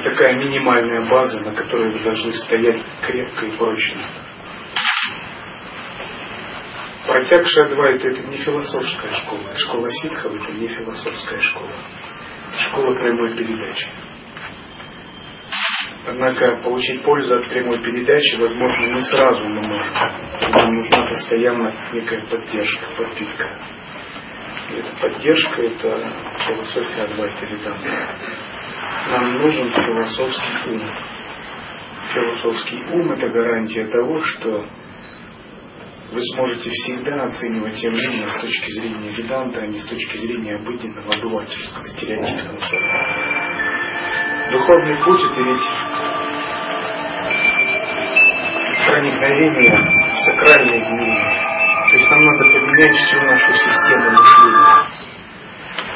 Это такая минимальная база, на которой вы должны стоять крепко и прочно. Протяг Адвайта это не философская школа. Школа ситхов это не философская школа. Школа прямой передачи. Однако получить пользу от прямой передачи, возможно, не сразу мы можем. Нам нужна постоянно некая поддержка, подпитка. И эта поддержка – это философия Адвайта Веданта. Нам нужен философский ум. Философский ум – это гарантия того, что вы сможете всегда оценивать явления с точки зрения веданта, а не с точки зрения обыденного обывательского, стереотипного сознания. Духовный путь – это ведь проникновение в сакральное измерение. То есть нам надо поменять всю нашу систему мышления.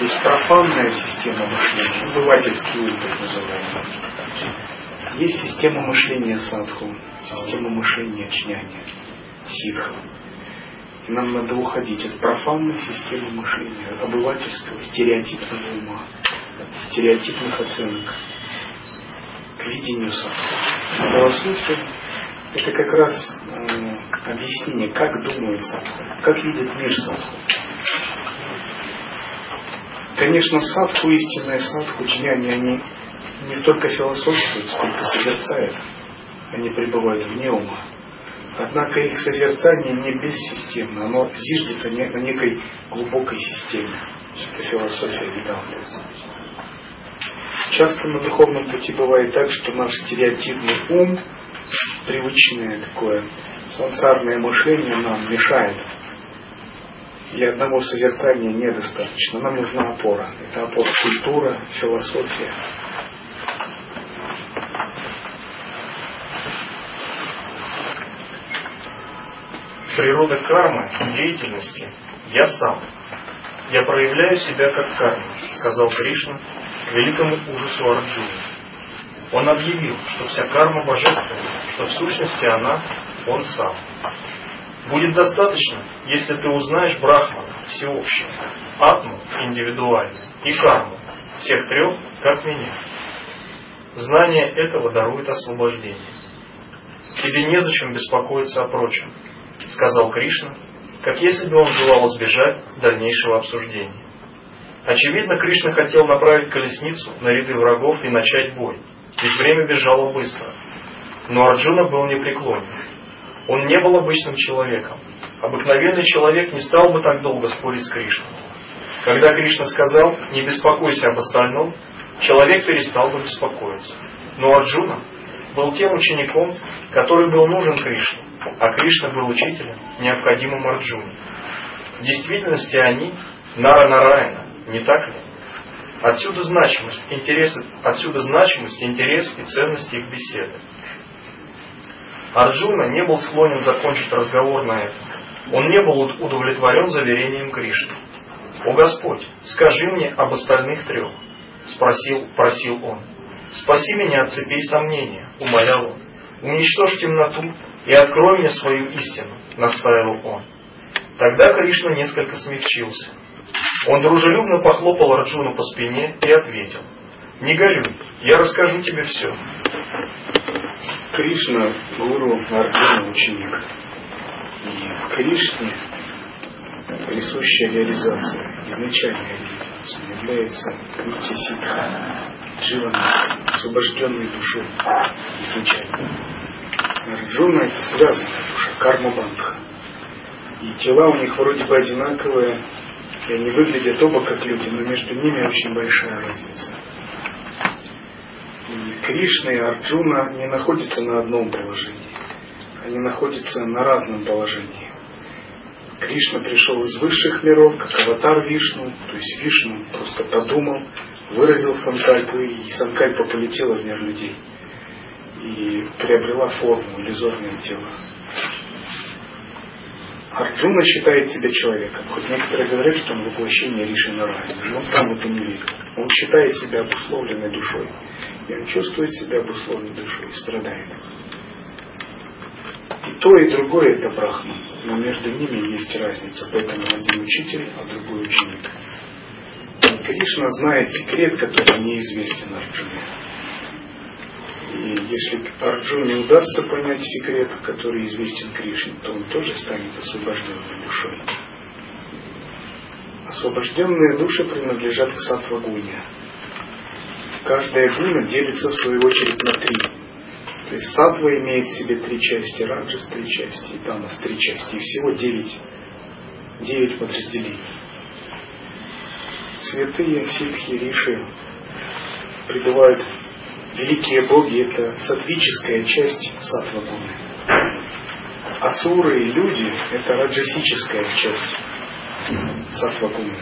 Есть профанная система мышления, обывательский ум, так называемый. Есть система мышления садху, система мышления чняни, ситха. И нам надо уходить от профанной системы мышления, обывательского, стереотипного ума, стереотипных оценок к видению садху. Философия – это как раз э, объяснение, как думает садху, как видит мир садху. Конечно, садху, истинные садху, джняни, они не столько философствуют, сколько созерцают. Они пребывают вне ума. Однако их созерцание не бессистемно, оно зиждется на некой глубокой системе. Это философия Веданты. Часто на духовном пути бывает так, что наш стереотипный ум, привычное такое сансарное мышление нам мешает. И одного созерцания недостаточно. Нам нужна опора. Это опора культура, философия. Природа кармы, деятельности – я сам. Я проявляю себя как карма, сказал Кришна великому ужасу Арджуны. Он объявил, что вся карма божественна, что в сущности она он сам. Будет достаточно, если ты узнаешь Брахмана, всеобщего, Атму, индивидуальный, и Карму, всех трех, как меня. Знание этого дарует освобождение. Тебе незачем беспокоиться о прочем, сказал Кришна, как если бы он желал избежать дальнейшего обсуждения. Очевидно, Кришна хотел направить колесницу на ряды врагов и начать бой, ведь время бежало быстро. Но Арджуна был непреклонен. Он не был обычным человеком. Обыкновенный человек не стал бы так долго спорить с Кришной. Когда Кришна сказал «не беспокойся об остальном», человек перестал бы беспокоиться. Но Арджуна был тем учеником, который был нужен Кришне, а Кришна был учителем, необходимым Арджуне. В действительности они Нара Нараяна, не так ли? Отсюда значимость, интерес, отсюда значимость, интерес и ценность их беседы. Арджуна не был склонен закончить разговор на этом. Он не был удовлетворен заверением Кришны. «О Господь, скажи мне об остальных трех», — спросил, просил он. «Спаси меня от цепей сомнения», — умолял он. «Уничтожь темноту и открой мне свою истину», — настаивал он. Тогда Кришна несколько смягчился. Он дружелюбно похлопал Арджуну по спине и ответил. «Не горюй, я расскажу тебе все. Кришна – гуру, Арджуна – ученик. И в Кришне присущая реализация, изначальная реализация является Нитя Ситха, Дживана, освобожденной душой изначально. Арджуна – это связанная душа, карма бандха. И тела у них вроде бы одинаковые, и они выглядят оба как люди, но между ними очень большая разница. Кришна и Арджуна не находятся на одном положении. Они находятся на разном положении. Кришна пришел из высших миров, как аватар Вишну, то есть Вишну просто подумал, выразил Санкальпу, и Санкальпа полетела в мир людей и приобрела форму, иллюзорное тело. Арджуна считает себя человеком, хоть некоторые говорят, что он воплощение Риши Нараяна, но он сам это не видит. Он считает себя обусловленной душой, и он чувствует себя обусловленной душой и страдает. И то, и другое это Брахма, но между ними есть разница, поэтому один учитель, а другой ученик. Кришна знает секрет, который неизвестен Арджуне. И если Арджуне удастся понять секрет, который известен Кришне, то он тоже станет освобожденной душой. Освобожденные души принадлежат к сатвагуне. Каждая гуна делится в свою очередь на три. То есть сатва имеет в себе три части, раджас три части, и тамас три части. И всего девять, девять подразделений. Святые ситхи, риши пребывают великие боги – это сатвическая часть сатвагуны. Асуры и люди – это раджасическая часть сатвагуны.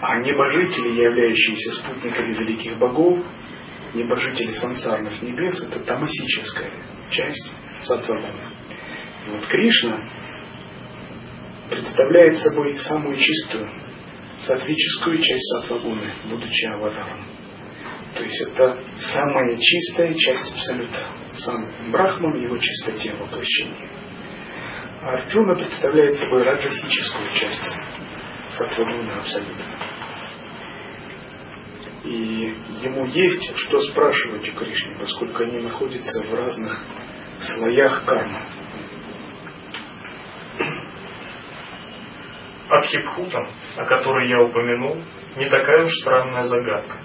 А небожители, являющиеся спутниками великих богов, небожители сансарных небес, это тамасическая часть сатвагуны. И вот Кришна представляет собой самую чистую сатвическую часть сатвагуны, будучи аватаром. То есть это самая чистая часть Абсолюта. Сам Брахман, его чистоте воплощения. А Арджуна представляет собой раджасическую часть Сатвагуна Абсолюта. И ему есть что спрашивать у Кришны, поскольку они находятся в разных слоях кармы. Адхипхутам, о которой я упомянул, не такая уж странная загадка.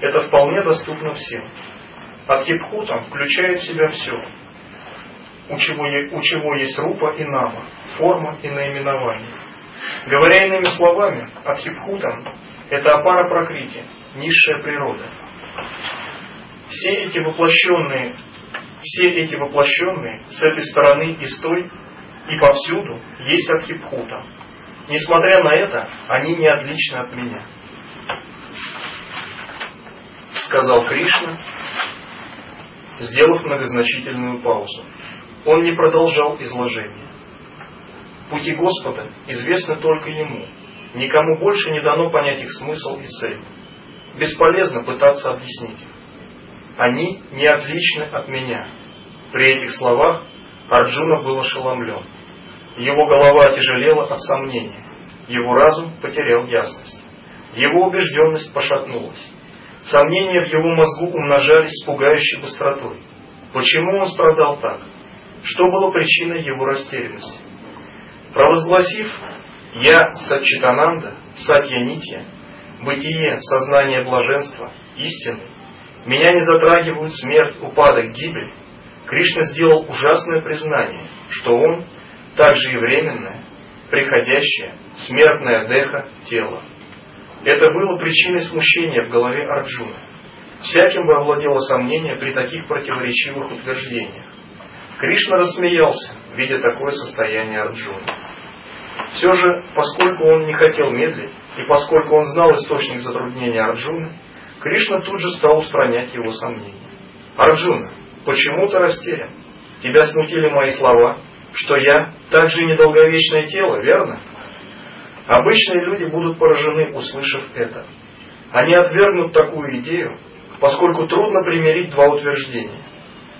Это вполне доступно всем. Адхипхутам включает в себя все, у чего, у чего есть рупа и нама, форма и наименование. Говоря иными словами, Адхипхутам – это опара прокрити, низшая природа. Все эти воплощенные, все эти воплощенные с этой стороны и с той и повсюду есть Адхипхутам. Несмотря на это, они не отличны от меня сказал Кришна, сделав многозначительную паузу. Он не продолжал изложение. Пути Господа известны только Ему. Никому больше не дано понять их смысл и цель. Бесполезно пытаться объяснить их. Они не отличны от меня. При этих словах Арджуна был ошеломлен. Его голова отяжелела от сомнения. Его разум потерял ясность. Его убежденность пошатнулась. Сомнения в его мозгу умножались с пугающей быстротой. Почему он страдал так? Что было причиной его растерянности? Провозгласив «Я Сатчитананда, Сатья Нитья, бытие, сознание блаженства, истины, меня не затрагивают смерть, упадок, гибель», Кришна сделал ужасное признание, что он также и временное, приходящее, смертное деха тело. Это было причиной смущения в голове Арджуны. Всяким бы овладело сомнение при таких противоречивых утверждениях. Кришна рассмеялся, видя такое состояние Арджуны. Все же, поскольку он не хотел медлить, и поскольку он знал источник затруднения Арджуны, Кришна тут же стал устранять его сомнения. Арджуна, почему ты растерян? Тебя смутили мои слова, что я также недолговечное тело, верно? Обычные люди будут поражены, услышав это. Они отвергнут такую идею, поскольку трудно примирить два утверждения.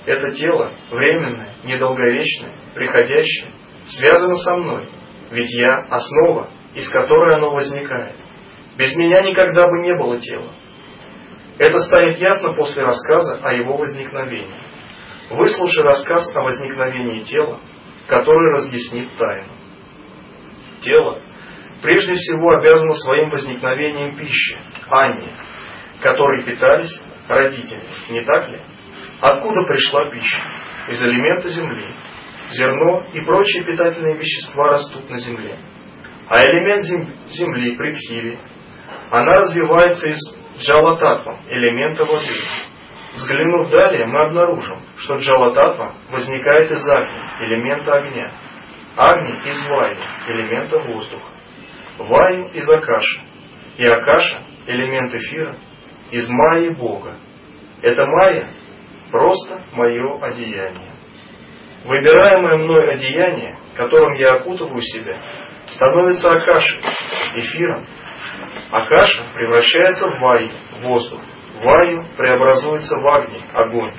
Это тело временное, недолговечное, приходящее, связано со мной, ведь я – основа, из которой оно возникает. Без меня никогда бы не было тела. Это станет ясно после рассказа о его возникновении. Выслушай рассказ о возникновении тела, который разъяснит тайну. Тело прежде всего обязана своим возникновением пищи, Анне, которой питались родители, не так ли? Откуда пришла пища? Из элемента земли. Зерно и прочие питательные вещества растут на земле. А элемент земли, притхиви, она развивается из джалататва, элемента воды. Взглянув далее, мы обнаружим, что джалататва возникает из агни, элемента огня. Агни из Ваю, элемента воздуха. Ваю из Акаши. И Акаша, элемент эфира, из Майи Бога. Это Майя просто мое одеяние. Выбираемое мной одеяние, которым я окутываю себя, становится Акашей, эфиром. Акаша превращается в Вай, воздух. Ваю преобразуется в Агни, огонь.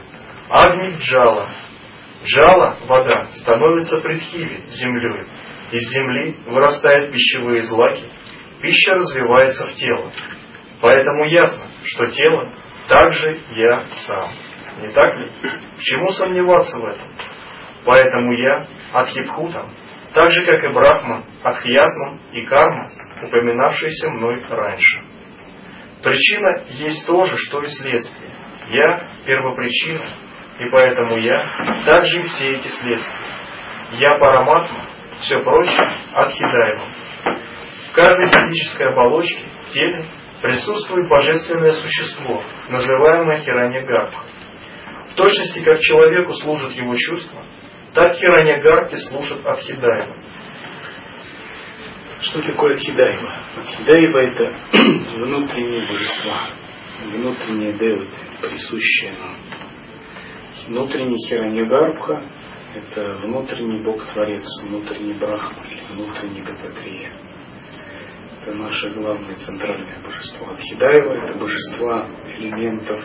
Агни Джала. Джала, вода, становится предхиви, землей. Из земли вырастают пищевые злаки, пища развивается в тело. Поэтому ясно, что тело также я сам. Не так ли? К чему сомневаться в этом? Поэтому я Адхипхутам, так же как и Брахман, Адхьятман и Карма, упоминавшиеся мной раньше. Причина есть то же, что и следствие. Я первопричина, и поэтому я также и все эти следствия. Я параматма, все прочее отхидаемо. В каждой физической оболочке, теле, присутствует божественное существо, называемое Хиранья Гарбха. В точности, как человеку служат его чувства, так Хиранья Гарбхи служат Адхидаева. Что такое Адхидаева? Адхидаева это внутренние божества, внутренние деваты, присущие нам. Внутренний Хираньягарбха – это внутренний Бог-творец, внутренний Брахма или внутренний Гататрия. Это наше главное центральное божество. Адхидаева – это божества элементов,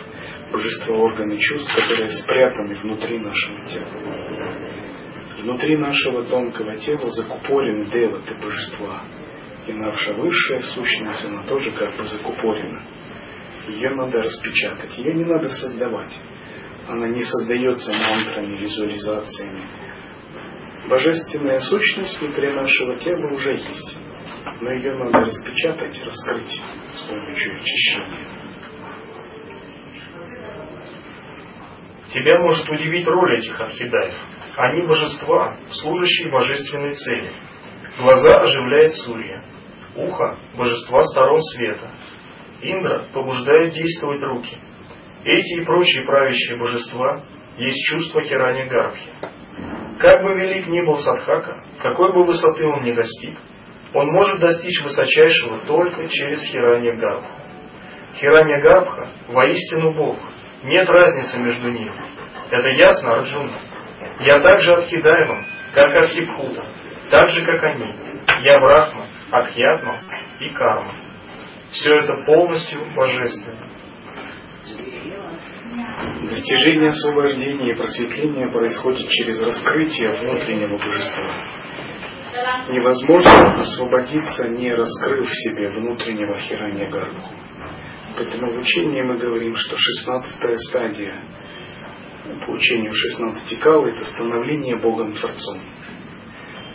божества органы чувств, которые спрятаны внутри нашего тела. Внутри нашего тонкого тела закупорены деваты божества. И наша высшая сущность, она тоже как бы закупорена. Ее надо распечатать, ее не надо создавать. Она не создается мантрами, визуализациями. Божественная сущность внутри нашего тела уже есть. Но ее надо распечатать, раскрыть с помощью очищения. Тебя может удивить роль этих архидаев. Они божества, служащие божественной цели. Глаза оживляет Сурья. Ухо – божества сторон света. Индра побуждает действовать руки. Эти и прочие правящие божества есть чувство Хирани Гарбхи. Как бы велик ни был Садхака, какой бы высоты он ни достиг, он может достичь высочайшего только через Хирани Гарбху. Хирани Гарбха воистину Бог. Нет разницы между ними. Это ясно, Арджуна? Я также Адхидаевым, как Адхипхута, так же, как они. Я Брахма, Адхьятма и Карма. Все это полностью божественно. Достижение освобождения и просветления происходит через раскрытие внутреннего божества. Невозможно освободиться, не раскрыв в себе внутреннего хиранья гарбху. Поэтому в учении мы говорим, что шестнадцатая стадия по учению 16 кал это становление Богом Творцом.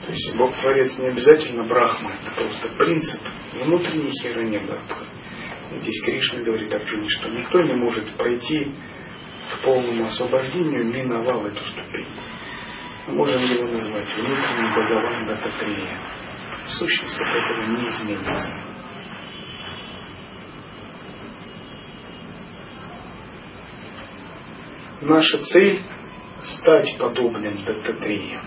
То есть Бог Творец не обязательно Брахма, это просто принцип внутренней гарбха. Здесь Кришна говорит Арджуне, что никто не может пройти к полному освобождению, миновал эту ступень. Мы можем его назвать внутренним Бхагаван Дататрея. Сущность от этого не изменится. Наша цель – стать подобным Дататреям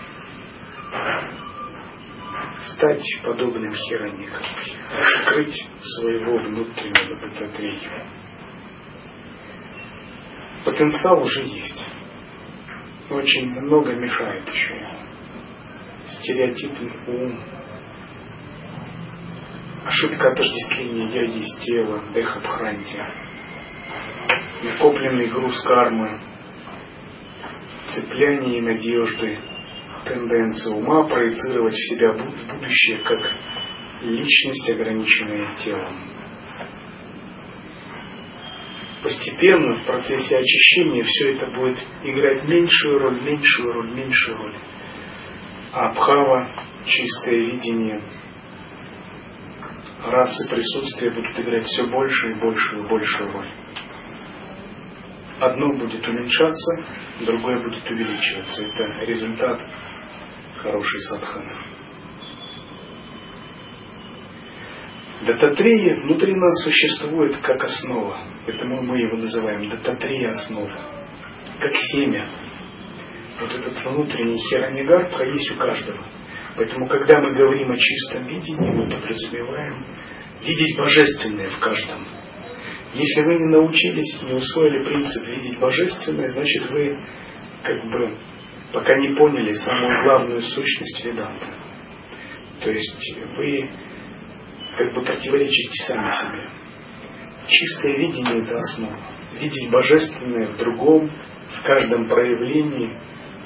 стать подобным Хираньякам, раскрыть своего внутреннего Дататрию. Потенциал уже есть. Очень много мешает еще. Стереотипный ум, ошибка отождествления «я есть тело», Дехабхранти, накопленный груз кармы, цепляние надежды, тенденция ума проецировать себя в будущее как личность, ограниченная телом. Постепенно в процессе очищения все это будет играть меньшую роль, меньшую роль, меньшую роль. А Абхава, чистое видение, расы присутствия будут играть все больше и большую и большую роль. Одно будет уменьшаться, другое будет увеличиваться. Это результат хороший садхана. Дататрия внутри нас существует как основа, поэтому мы его называем дататрия основа, как семя. Вот этот внутренний хиранигарбха есть у каждого. Поэтому, когда мы говорим о чистом видении, мы подразумеваем видеть божественное в каждом. Если вы не научились, не усвоили принцип видеть божественное, значит вы как бы пока не поняли самую главную сущность Веданта. То есть вы как бы противоречите сами себе. Чистое видение – это основа. Видеть божественное в другом, в каждом проявлении,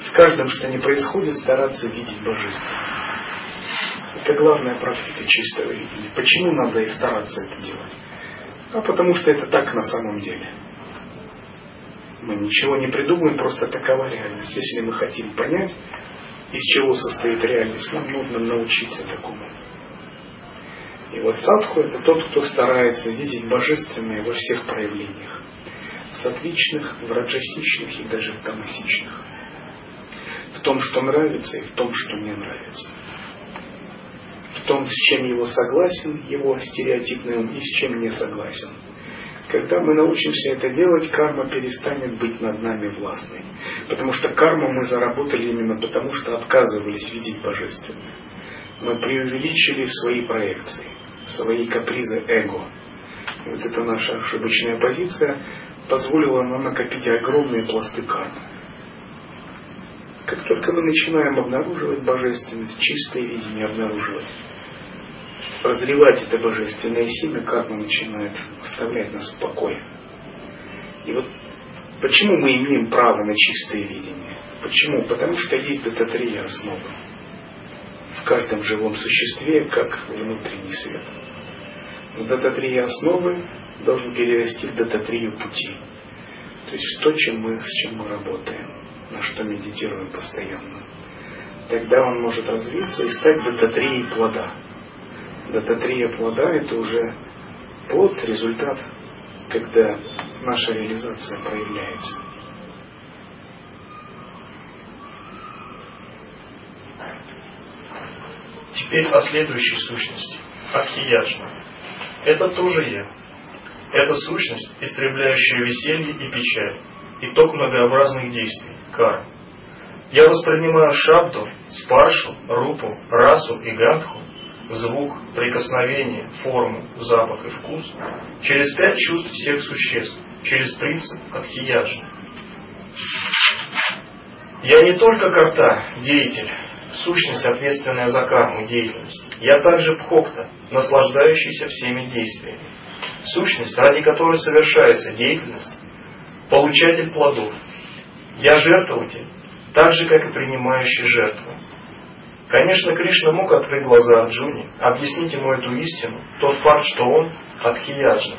в каждом, что не происходит, стараться видеть божественное. Это главная практика чистого видения. Почему надо и стараться это делать? А потому что это так на самом деле. Мы ничего не придумаем, просто такова реальность. Если мы хотим понять, из чего состоит реальность, нам нужно научиться такому. И вот садху это тот, кто старается видеть божественное во всех проявлениях. В сатвичных, в раджасичных и даже в тамасичных. В том, что нравится и в том, что не нравится. Том, с чем его согласен, его стереотипный ум, и с чем не согласен. Когда мы научимся это делать, карма перестанет быть над нами властной. Потому что карму мы заработали именно потому, что отказывались видеть божественное. Мы преувеличили свои проекции свои капризы эго. И вот эта наша ошибочная позиция позволила нам накопить огромные пласты кармы. Как только мы начинаем обнаруживать божественность, чистое видение обнаруживать, разливать это божественное семя, карма начинает оставлять нас в покое. И вот почему мы имеем право на чистое видение? Почему? Потому что есть дататрия основы в каждом живом существе, как внутренний свет. Дата-3 основы должен перерасти в дата-3 пути. То есть то, чем мы, с чем мы работаем, на что медитируем постоянно. Тогда он может развиться и стать дата-3 плода. Дата-3 плода это уже плод, результат, когда наша реализация проявляется. Теперь о следующей сущности – Адхияджна. Это тоже я. Это сущность, истребляющая веселье и печаль, итог многообразных действий, кар. Я воспринимаю шабду, спаршу, рупу, расу и гандху, звук, прикосновение, форму, запах и вкус через пять чувств всех существ, через принцип Адхияджи. Я не только карта, деятель, сущность, ответственная за карму, деятельность. Я также пхокта, наслаждающийся всеми действиями. Сущность, ради которой совершается деятельность, получатель плодов. Я жертвователь, так же, как и принимающий жертву. Конечно, Кришна мог открыть глаза Арджуне, объяснить ему эту истину, тот факт, что он Адхияджна.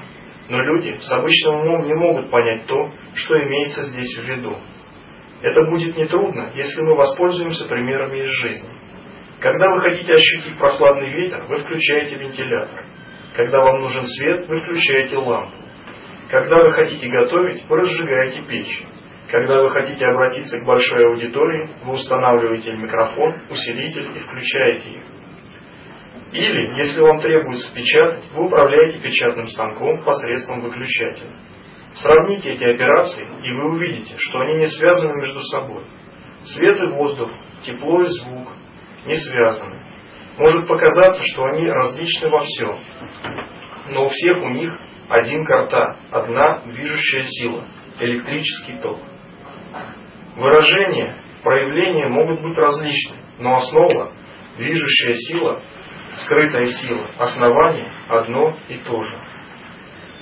Но люди с обычным умом не могут понять то, что имеется здесь в виду. Это будет нетрудно, если мы воспользуемся примерами из жизни. Когда вы хотите ощутить прохладный ветер, вы включаете вентилятор. Когда вам нужен свет, вы включаете лампу. Когда вы хотите готовить, вы разжигаете печь. Когда вы хотите обратиться к большой аудитории, вы устанавливаете микрофон, усилитель и включаете их. Или, если вам требуется печатать, вы управляете печатным станком посредством выключателя. Сравните эти операции, и вы увидите, что они не связаны между собой. Свет и воздух, тепло и звук не связаны. Может показаться, что они различны во всем, но у всех у них один карта, одна движущая сила, электрический ток. Выражения, проявления могут быть различны, но основа, движущая сила, скрытая сила, основание одно и то же.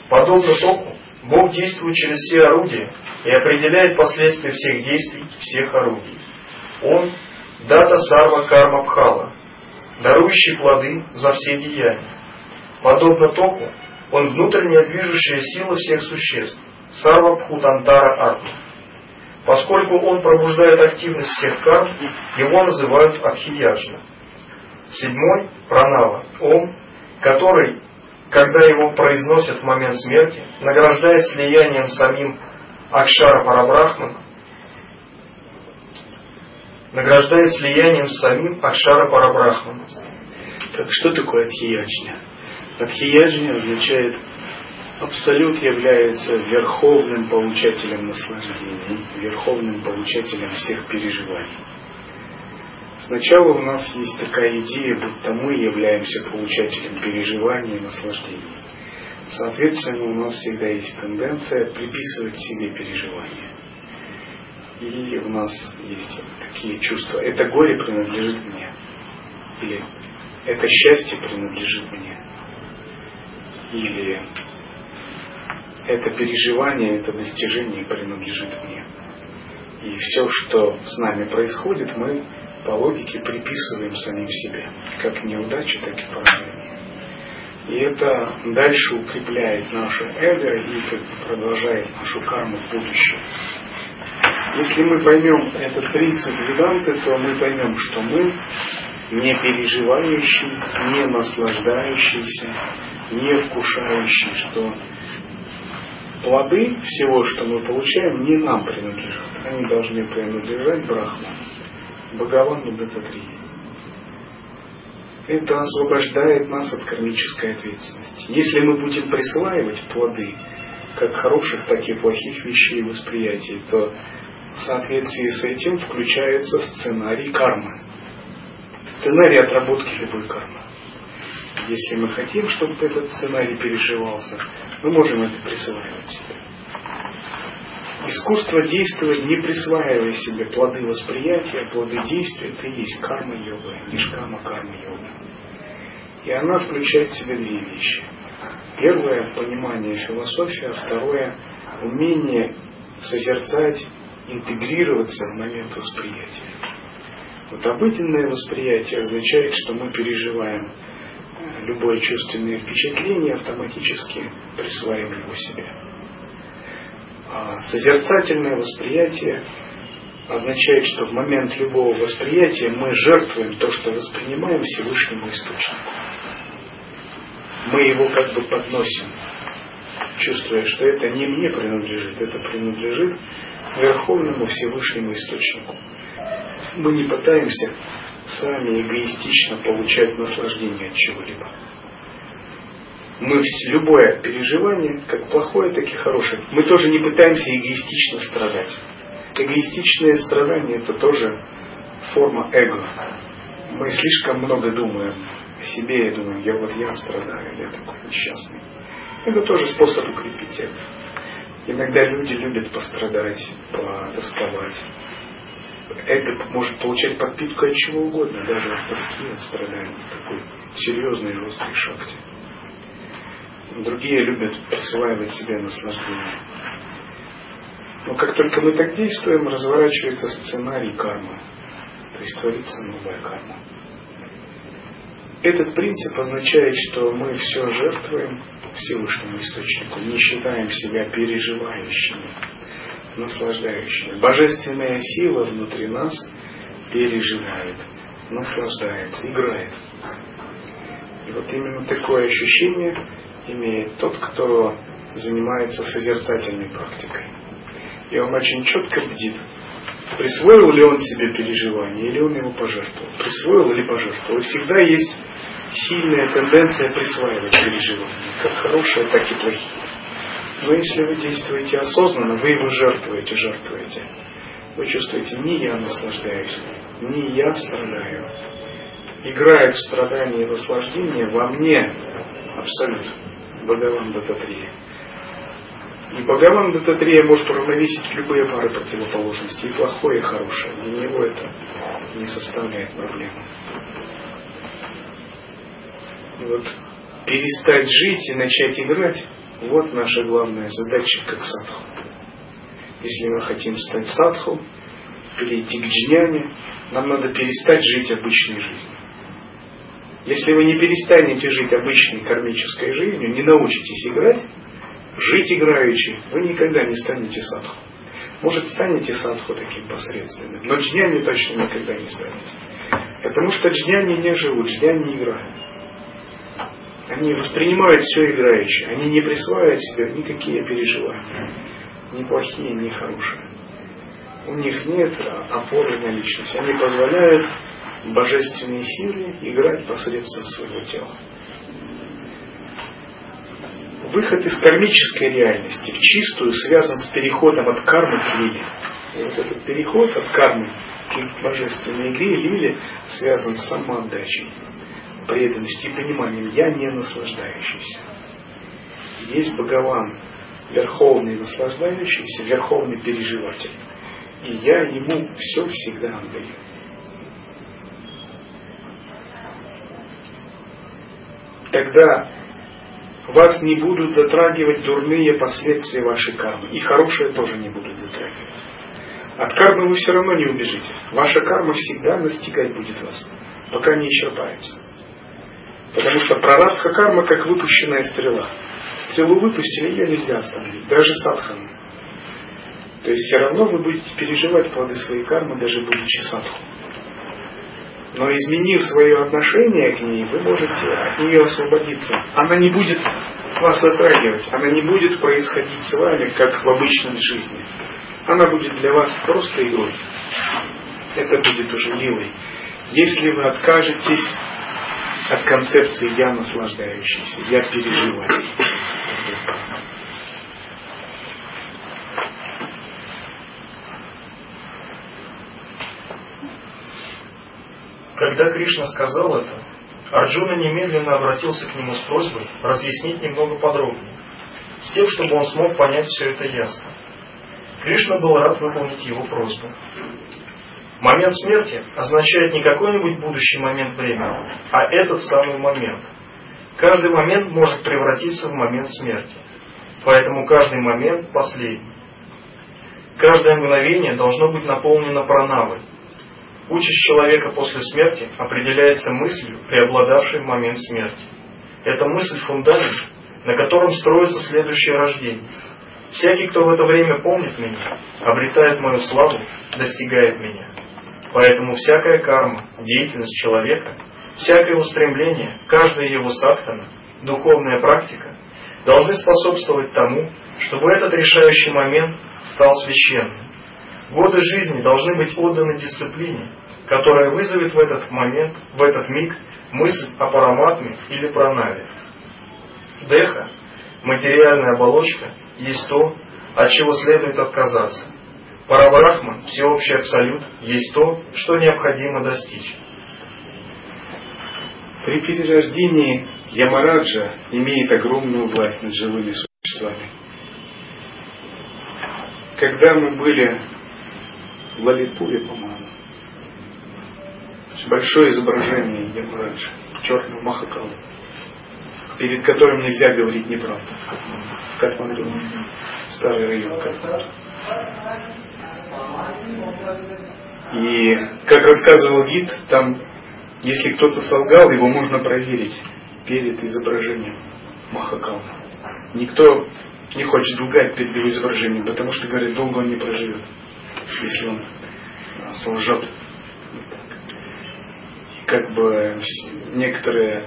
Подобно току, Бог действует через все орудия и определяет последствия всех действий всех орудий. Он – дата сарва карма бхала, дарующий плоды за все деяния. Подобно току, он внутренняя движущая сила всех существ, сарва бхутантара атма. Поскольку он пробуждает активность всех карм, его называют Адхияджна. Седьмой – пранава, ом, который когда его произносят в момент смерти, награждает слиянием самим Акшара Парабрахман, награждает слиянием самим Акшара Парабрахмана. Так что такое Адхияджня? Адхияджня означает Абсолют является верховным получателем наслаждений, верховным получателем всех переживаний. Сначала у нас есть такая идея, будто мы являемся получателем переживаний и наслаждений. Соответственно, у нас всегда есть тенденция приписывать себе переживания. И у нас есть такие чувства. Это горе принадлежит мне. Или это счастье принадлежит мне. Или это переживание, это достижение принадлежит мне. И все, что с нами происходит, мы по логике приписываем самим себе, как неудачи, так и поражения. И это дальше укрепляет наше эго и продолжает нашу карму в будущем. Если мы поймем этот принцип Веданты, то мы поймем, что мы не переживающий, не наслаждающийся, не вкушающий, что плоды всего, что мы получаем, не нам принадлежат. Они должны принадлежать Брахману, Бхагавану Дататри. Это освобождает нас от кармической ответственности. Если мы будем присваивать плоды, как хороших, так и плохих вещей восприятия, то в соответствии с этим включается сценарий кармы. Сценарий отработки любой кармы. Если мы хотим, чтобы этот сценарий переживался, мы можем это присваивать себе. Искусство действовать, не присваивая себе плоды восприятия, плоды действия, это и есть карма йога, нишкама карма йога. И она включает в себя две вещи. Первое – понимание философии, а второе – умение созерцать, интегрироваться в момент восприятия. Вот обыденное восприятие означает, что мы переживаем любое чувственное впечатление, автоматически присваиваем его себе. А созерцательное восприятие означает, что в момент любого восприятия мы жертвуем то, что воспринимаем Всевышнему Источнику. Мы его как бы подносим, чувствуя, что это не мне принадлежит, это принадлежит Верховному Всевышнему Источнику. Мы не пытаемся сами эгоистично получать наслаждение от чего-либо. Мы любое переживание, как плохое, так и хорошее, мы тоже не пытаемся эгоистично страдать. Эгоистичное страдание это тоже форма эго. Мы слишком много думаем о себе и думаем, я вот я страдаю, я такой несчастный. Это тоже способ укрепить эго. Иногда люди любят пострадать, потасковать, эго может получать подпитку от чего угодно, даже от тоски, от страданий. Такой серьезный жесткий шахте. Другие любят присваивать себе наслаждение. Но как только мы так действуем, разворачивается сценарий кармы. То есть творится новая карма. Этот принцип означает, что мы все жертвуем Всевышнему Источнику, не считаем себя переживающими наслаждающая. Божественная сила внутри нас переживает, наслаждается, играет. И вот именно такое ощущение имеет тот, кто занимается созерцательной практикой. И он очень четко бдит, присвоил ли он себе переживание, или он его пожертвовал. Присвоил или пожертвовал. И всегда есть сильная тенденция присваивать переживания, как хорошие, так и плохие. Но если вы действуете осознанно, вы его жертвуете, жертвуете. Вы чувствуете, не я наслаждаюсь, не я страдаю. Играет в страдание и наслаждение во мне абсолют. Бхагаван Дататрия. И Бхагаван Дататрия может уравновесить любые пары противоположностей, и плохое, и хорошее. Для него это не составляет проблемы. И вот перестать жить и начать играть вот наша главная задача как садху. Если мы хотим стать садху, перейти к джняне, нам надо перестать жить обычной жизнью. Если вы не перестанете жить обычной кармической жизнью, не научитесь играть, жить играючи, вы никогда не станете садху. Может, станете садху таким посредственным, но джняни точно никогда не станете. Потому что джняни не живут, джняни играют. Они воспринимают все играющее. Они не присваивают себе никакие переживания. Ни плохие, ни хорошие. У них нет опоры на личность. Они позволяют божественной силе играть посредством своего тела. Выход из кармической реальности в чистую связан с переходом от кармы к лиле. И вот этот переход от кармы к божественной игре лили связан с самоотдачей, преданностью и пониманием «я не наслаждающийся». Есть Бхагаван, верховный наслаждающийся, верховный переживатель. И я ему все всегда отдаю. Тогда вас не будут затрагивать дурные последствия вашей кармы. И хорошие тоже не будут затрагивать. От кармы вы все равно не убежите. Ваша карма всегда настигать будет вас, пока не исчерпается. Потому что прарадха карма как выпущенная стрела. Стрелу выпустили, ее нельзя остановить, даже садхану. То есть все равно вы будете переживать плоды своей кармы, даже будучи садху. Но изменив свое отношение к ней, вы можете от нее освободиться. Она не будет вас затрагивать, она не будет происходить с вами, как в обычной жизни. Она будет для вас просто игрой. Это будет уже милой. Если вы откажетесь от концепции «я наслаждающийся», «я переживатель». Когда Кришна сказал это, Арджуна немедленно обратился к нему с просьбой разъяснить немного подробнее, с тем, чтобы он смог понять все это ясно. Кришна был рад выполнить его просьбу. Момент смерти означает не какой-нибудь будущий момент времени, а этот самый момент. Каждый момент может превратиться в момент смерти. Поэтому каждый момент последний. Каждое мгновение должно быть наполнено пранавой, Участь человека после смерти определяется мыслью, преобладавшей в момент смерти. Это мысль фундамент, на котором строится следующее рождение. Всякий, кто в это время помнит меня, обретает мою славу, достигает меня. Поэтому всякая карма, деятельность человека, всякое устремление, каждая его садхана, духовная практика должны способствовать тому, чтобы этот решающий момент стал священным. Годы жизни должны быть отданы дисциплине, которая вызовет в этот момент, в этот миг мысль о параматме или пранаве. Деха, материальная оболочка, есть то, от чего следует отказаться. Парабрахма, всеобщий абсолют, есть то, что необходимо достичь. При перерождении Ямараджа имеет огромную власть над живыми существами. Когда мы были в Лалипуре, по-моему, большое изображение Ямараджа, черного Махакала, перед которым нельзя говорить неправду, в Катманду, старый район Катманду. И, как рассказывал гид, там, если кто-то солгал, его можно проверить перед изображением Махакала. Никто не хочет лгать перед его изображением, потому что, говорит, долго он не проживет, если он солжет как бы некоторые,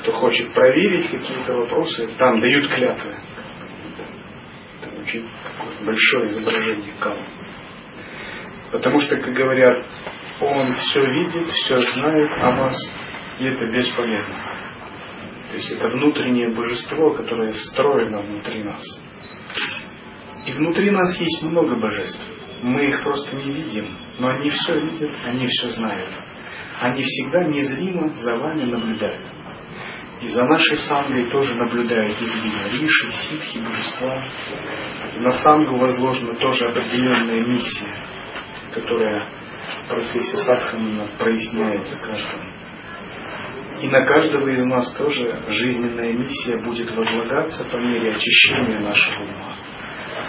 кто хочет проверить какие-то вопросы, там дают клятвы. Там очень большое изображение Кала. Потому что, как говорят, он все видит, все знает о вас, и это бесполезно. То есть это внутреннее божество, которое встроено внутри нас. И внутри нас есть много божеств. Мы их просто не видим, но они все видят, они все знают они всегда незримо за вами наблюдают. И за нашей сангой тоже наблюдают незримо риши, ситхи, божества. И на сангу возложена тоже определенная миссия, которая в процессе садхана проясняется каждому. И на каждого из нас тоже жизненная миссия будет возлагаться по мере очищения нашего ума.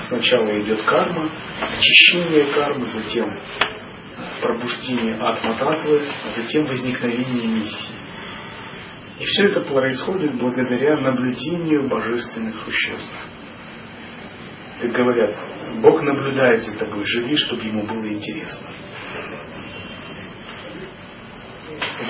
Сначала идет карма, очищение кармы, затем пробуждение атма-татвы, а затем возникновение миссии. И все это происходит благодаря наблюдению божественных существ. Как говорят, Бог наблюдает за тобой, живи, чтобы ему было интересно.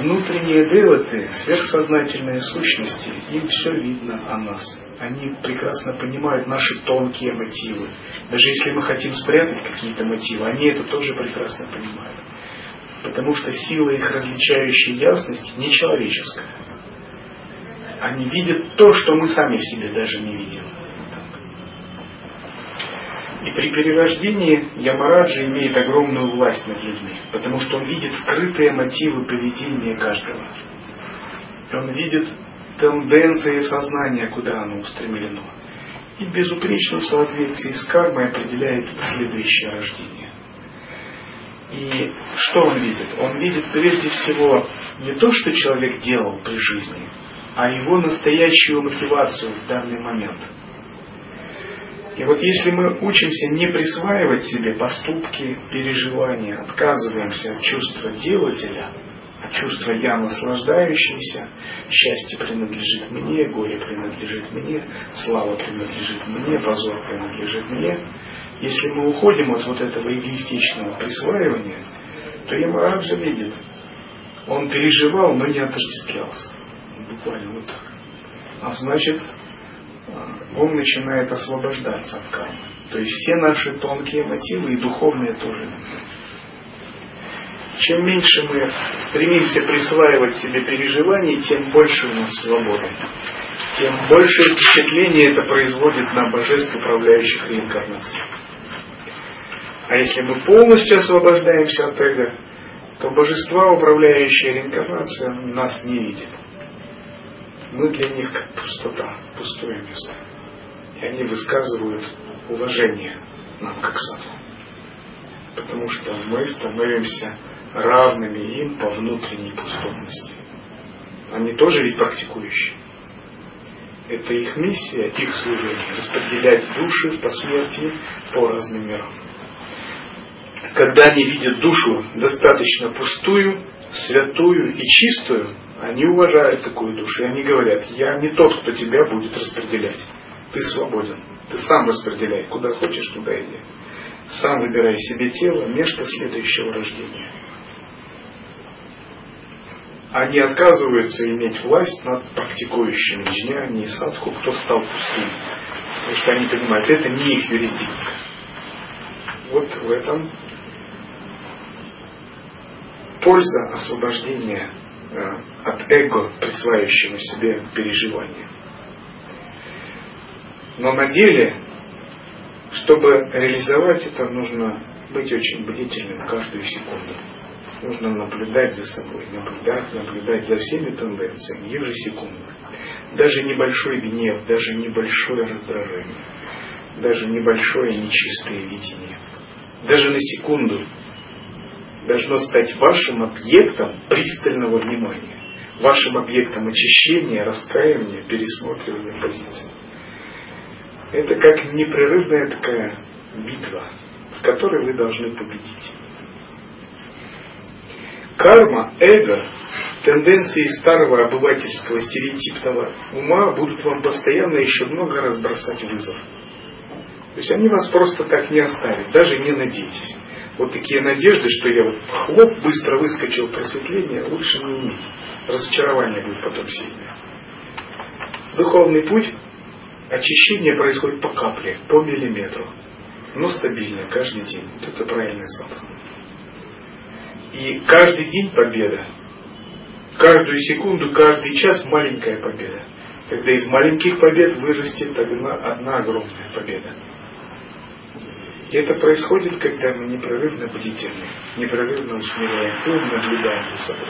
Внутренние деваты, сверхсознательные сущности, им все видно о нас. Они прекрасно понимают наши тонкие мотивы. Даже если мы хотим спрятать какие-то мотивы, они это тоже прекрасно понимают. Потому что сила их различающей ясности нечеловеческая. Они видят то, что мы сами в себе даже не видим. И при перерождении Ямараджа имеет огромную власть над людьми, потому что он видит скрытые мотивы поведения каждого. Он видит тенденции сознания, куда оно устремлено. И безупречно в соответствии с кармой определяет следующее рождение. И что он видит? Он видит прежде всего не то, что человек делал при жизни, а его настоящую мотивацию в данный момент. И вот если мы учимся не присваивать себе поступки, переживания, отказываемся от чувства делателя – чувство я наслаждающийся, счастье принадлежит мне, горе принадлежит мне, слава принадлежит мне, позор принадлежит мне. Если мы уходим от вот этого эгоистичного присваивания, то Ямараджа видит, он переживал, но не отождествлялся. Буквально вот так. А значит, он начинает освобождаться от кармы. То есть все наши тонкие мотивы и духовные тоже чем меньше мы стремимся присваивать себе переживаний, тем больше у нас свободы. Тем больше впечатление это производит на божеств, управляющих реинкарнацией. А если мы полностью освобождаемся от эго, то божества, управляющие реинкарнацией, нас не видят. Мы для них как пустота, пустое место. Они высказывают уважение нам как саду. Потому что мы становимся равными им по внутренней пустотности. Они тоже ведь практикующие. Это их миссия, их служение, распределять души в посмертии по разным мирам. Когда они видят душу достаточно пустую, святую и чистую, они уважают такую душу, и они говорят, я не тот, кто тебя будет распределять. Ты свободен. Ты сам распределяй, куда хочешь, туда иди. Сам выбирай себе тело, место следующего рождения они отказываются иметь власть над практикующими джняни и садху, кто стал пустым. Потому что они понимают, это не их юрисдикция. Вот в этом польза освобождения э, от эго, присваивающего себе переживания. Но на деле, чтобы реализовать это, нужно быть очень бдительным каждую секунду. Нужно наблюдать за собой, наблюдать, наблюдать за всеми тенденциями ежесекундно. Даже небольшой гнев, даже небольшое раздражение, даже небольшое нечистое видение, даже на секунду должно стать вашим объектом пристального внимания, вашим объектом очищения, раскаяния, пересматривания позиций. Это как непрерывная такая битва, в которой вы должны победить. Карма, эго, тенденции старого обывательского стереотипного ума будут вам постоянно еще много раз бросать вызов. То есть они вас просто так не оставят, даже не надейтесь. Вот такие надежды, что я вот хлоп, быстро выскочил просветление, лучше не иметь. Разочарование будет потом сильное. Духовный путь, очищение происходит по капле, по миллиметру, но стабильно, каждый день. Вот это правильный садхана. И каждый день победа. Каждую секунду, каждый час маленькая победа. Когда из маленьких побед вырастет одна, одна огромная победа. И это происходит, когда мы непрерывно бдительны, непрерывно усмиряем ум, наблюдаем за собой.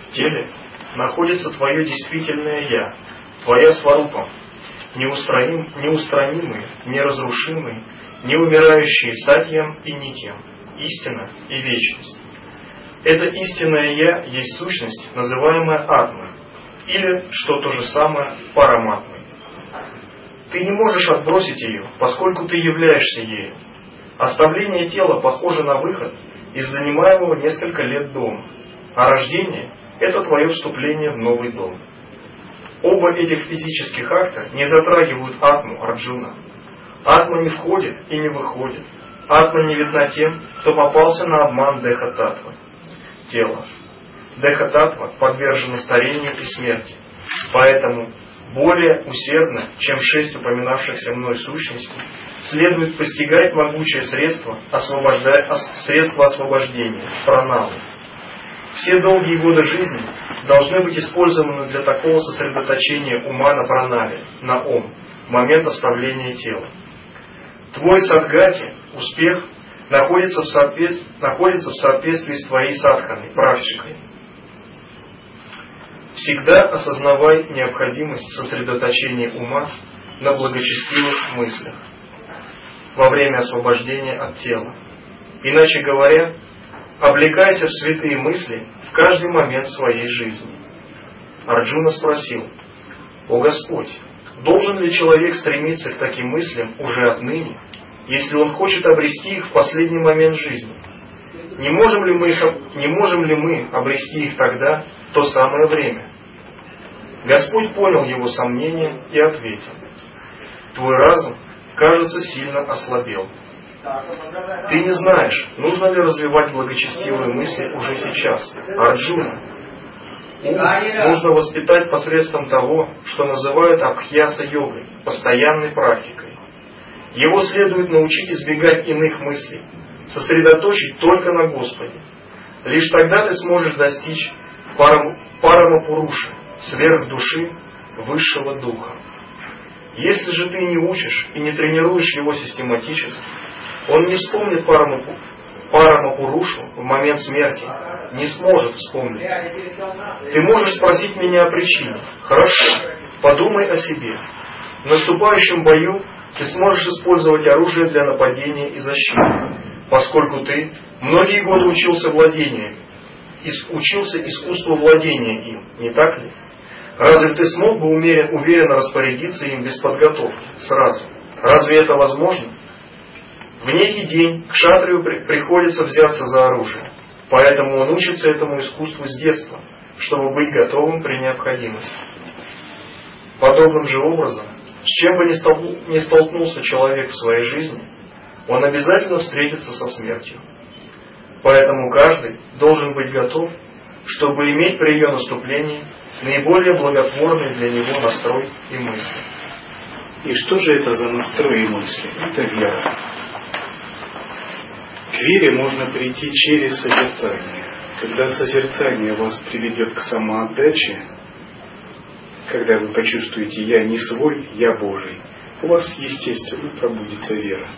В теле находится твое действительное Я, твоя сварупа, неустраним, неустранимый, неразрушимый, не умирающие сатьям и нитьям, истина и вечность. Это истинное Я есть сущность, называемая Атма, или, что то же самое, Параматмой. Ты не можешь отбросить ее, поскольку ты являешься ею. Оставление тела похоже на выход из занимаемого несколько лет дома, а рождение – это твое вступление в новый дом. Оба этих физических акта не затрагивают Атму Арджуна, Атма не входит и не выходит. Атма не видна тем, кто попался на обман Деха-татвы, тела. Деха-татва подвержена старению и смерти. Поэтому более усердно, чем шесть упоминавшихся мной сущностей, следует постигать могучее средство, освобождая, средство освобождения, пранаму. Все долгие годы жизни должны быть использованы для такого сосредоточения ума на пранаве, на ом, в момент оставления тела. Твой садгати, успех, находится в, соответств... находится в соответствии с твоей садханой, практикой. Всегда осознавай необходимость сосредоточения ума на благочестивых мыслях во время освобождения от тела. Иначе говоря, облекайся в святые мысли в каждый момент своей жизни. Арджуна спросил, «О Господь, должен ли человек стремиться к таким мыслям уже отныне, если он хочет обрести их в последний момент жизни? Не можем ли мы, их, не можем ли мы обрести их тогда, в то самое время?» Господь понял его сомнения и ответил, «Твой разум кажется, сильно ослабел. Ты не знаешь, нужно ли развивать благочестивые мысли уже сейчас. Арджуна. Нужно воспитать посредством того, что называют абхьяса-йогой, постоянной практикой. Его следует научить избегать иных мыслей, сосредоточить только на Господе. Лишь тогда ты сможешь достичь парамапуруши, сверх души, высшего духа. Если же ты не учишь и не тренируешь его систематически, он не вспомнит парамапу, парамапурушу в момент смерти, не сможет вспомнить. Ты можешь спросить меня о причине. Хорошо, подумай о себе. В наступающем бою ты сможешь использовать оружие для нападения и защиты, поскольку ты многие годы учился владению, учился искусству владения им, не так ли? Разве ты смог бы умерен, уверенно распорядиться им без подготовки, сразу? Разве это возможно? В некий день к шатрию при, приходится взяться за оружие. Поэтому он учится этому искусству с детства, чтобы быть готовым при необходимости. Подобным же образом, с чем бы ни столкнулся человек в своей жизни, он обязательно встретится со смертью. Поэтому каждый должен быть готов, чтобы иметь при ее наступлении наиболее благотворный для него настрой и мысли. И что же это за настрой и мысли? Это вера. К вере можно прийти через созерцание. Когда созерцание вас приведет к самоотдаче, когда вы почувствуете «я не свой, я Божий», у вас, естественно, пробудится вера.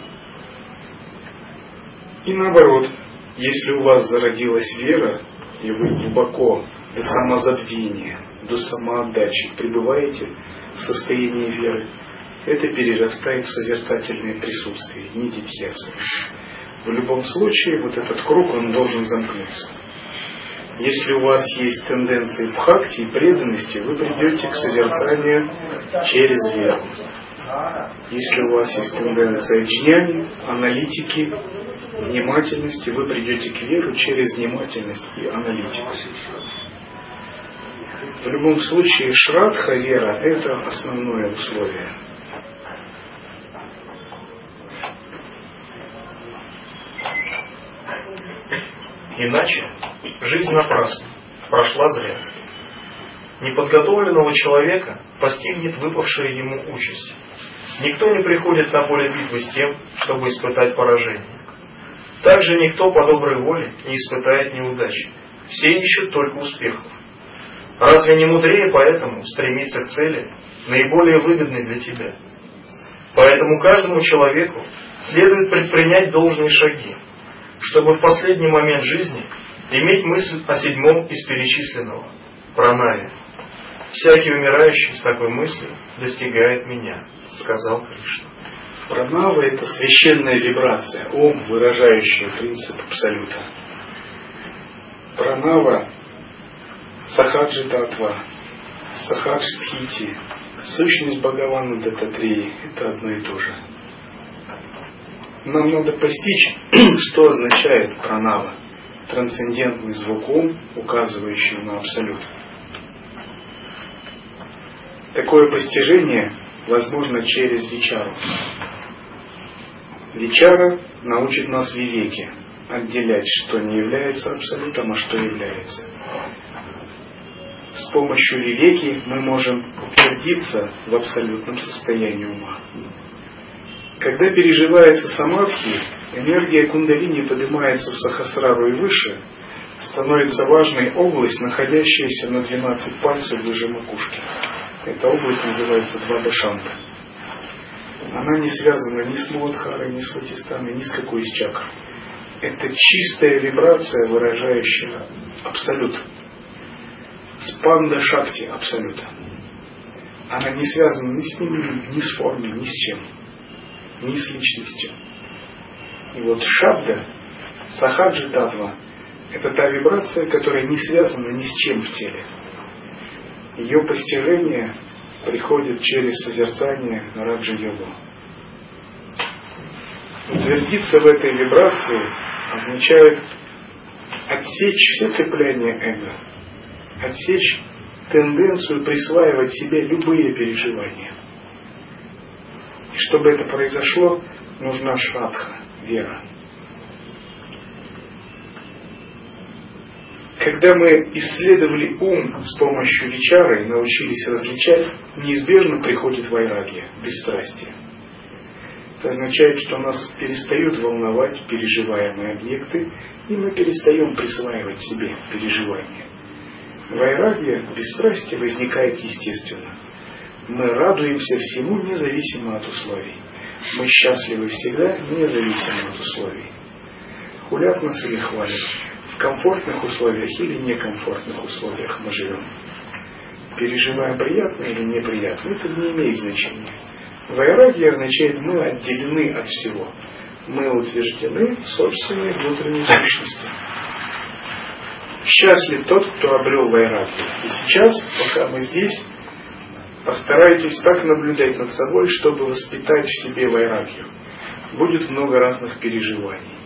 И наоборот, если у вас зародилась вера, и вы глубоко до самозабвения, до самоотдачи пребываете в состоянии веры, это перерастает в созерцательное присутствие, не дитьяса. В любом случае, вот этот круг, он должен замкнуться. Если у вас есть тенденции бхакти и преданности, вы придете к созерцанию через веру. Если у вас есть тенденция джняни, аналитики, внимательности, вы придете к веру через внимательность и аналитику. В любом случае, шрадха, вера, это основное условие. Иначе жизнь напрасна, прошла зря. Неподготовленного человека постигнет выпавшая ему участь. Никто не приходит на поле битвы с тем, чтобы испытать поражение. Также никто по доброй воле не испытает неудачи. Все ищут только успехов. Разве не мудрее поэтому стремиться к цели, наиболее выгодной для тебя? Поэтому каждому человеку следует предпринять должные шаги, чтобы в последний момент жизни иметь мысль о седьмом из перечисленного – пранаве. «Всякий умирающий с такой мыслью достигает меня», – сказал Кришна. Пранава – это священная вибрация, ом, выражающая принцип Абсолюта. Пранава Сахаджи Татва, Сахадж Стхити, сущность Бхагавана Дататрии – это одно и то же. Нам надо постичь, что означает пранава, трансцендентный звук ум, указывающий на абсолют. Такое постижение возможно через Вичару. Вичара научит нас вивеке, отделять, что не является абсолютом, а что является с помощью вивеки мы можем утвердиться в абсолютном состоянии ума. Когда переживается самадхи, энергия кундалини поднимается в сахасрару и выше, становится важной область, находящаяся на 12 пальцев выше макушки. Эта область называется Двадашанта. Она не связана ни с Муладхарой, ни с Ватистаной, ни с какой из чакр. Это чистая вибрация, выражающая абсолют. Спанда Шакти абсолюта. Она не связана ни с ними, ни с формой, ни с чем. Ни с личностью. И вот Шабда, Сахаджи Татва, это та вибрация, которая не связана ни с чем в теле. Ее постижение приходит через созерцание Раджа-йогу. Утвердиться в этой вибрации означает отсечь все цепляния эго, отсечь тенденцию присваивать себе любые переживания. Чтобы это произошло, нужна шрадха, вера. Когда мы исследовали ум с помощью вечара и научились различать, неизбежно приходит вайрагия, бесстрастие. Это означает, что нас перестают волновать переживаемые объекты, и мы перестаем присваивать себе переживания. Вайрагия, бесстрастие возникает естественно. Мы радуемся всему независимо от условий. Мы счастливы всегда, независимо от условий. Хулят нас или хвалят комфортных условиях или некомфортных условиях мы живем. Переживаем приятно или неприятно, это не имеет значения. Вайраги означает мы отделены от всего. Мы утверждены в собственной внутренней сущности. Счастлив тот, кто обрел вайраги. И сейчас, пока мы здесь, постарайтесь так наблюдать над собой, чтобы воспитать в себе вайрагию. Будет много разных переживаний.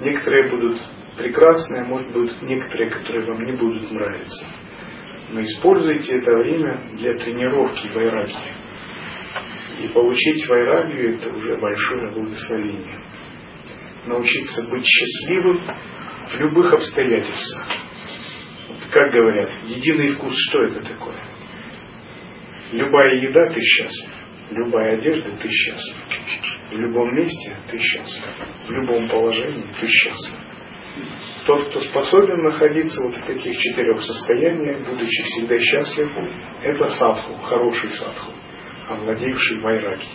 Некоторые будут прекрасные, может быть, некоторые, которые вам не будут нравиться. Но используйте это время для тренировки вайрагии. И получить вайрагию – это уже большое благословение. Научиться быть счастливым в любых обстоятельствах. Как говорят, единый вкус, что это такое? Любая еда – ты счастлив. Любая одежда – ты счастлив. В любом месте – ты счастлив. В любом положении – ты счастлив. Тот, кто способен находиться вот в таких четырех состояниях, будучи всегда счастлив, это садху, хороший садху, овладевший вайраги.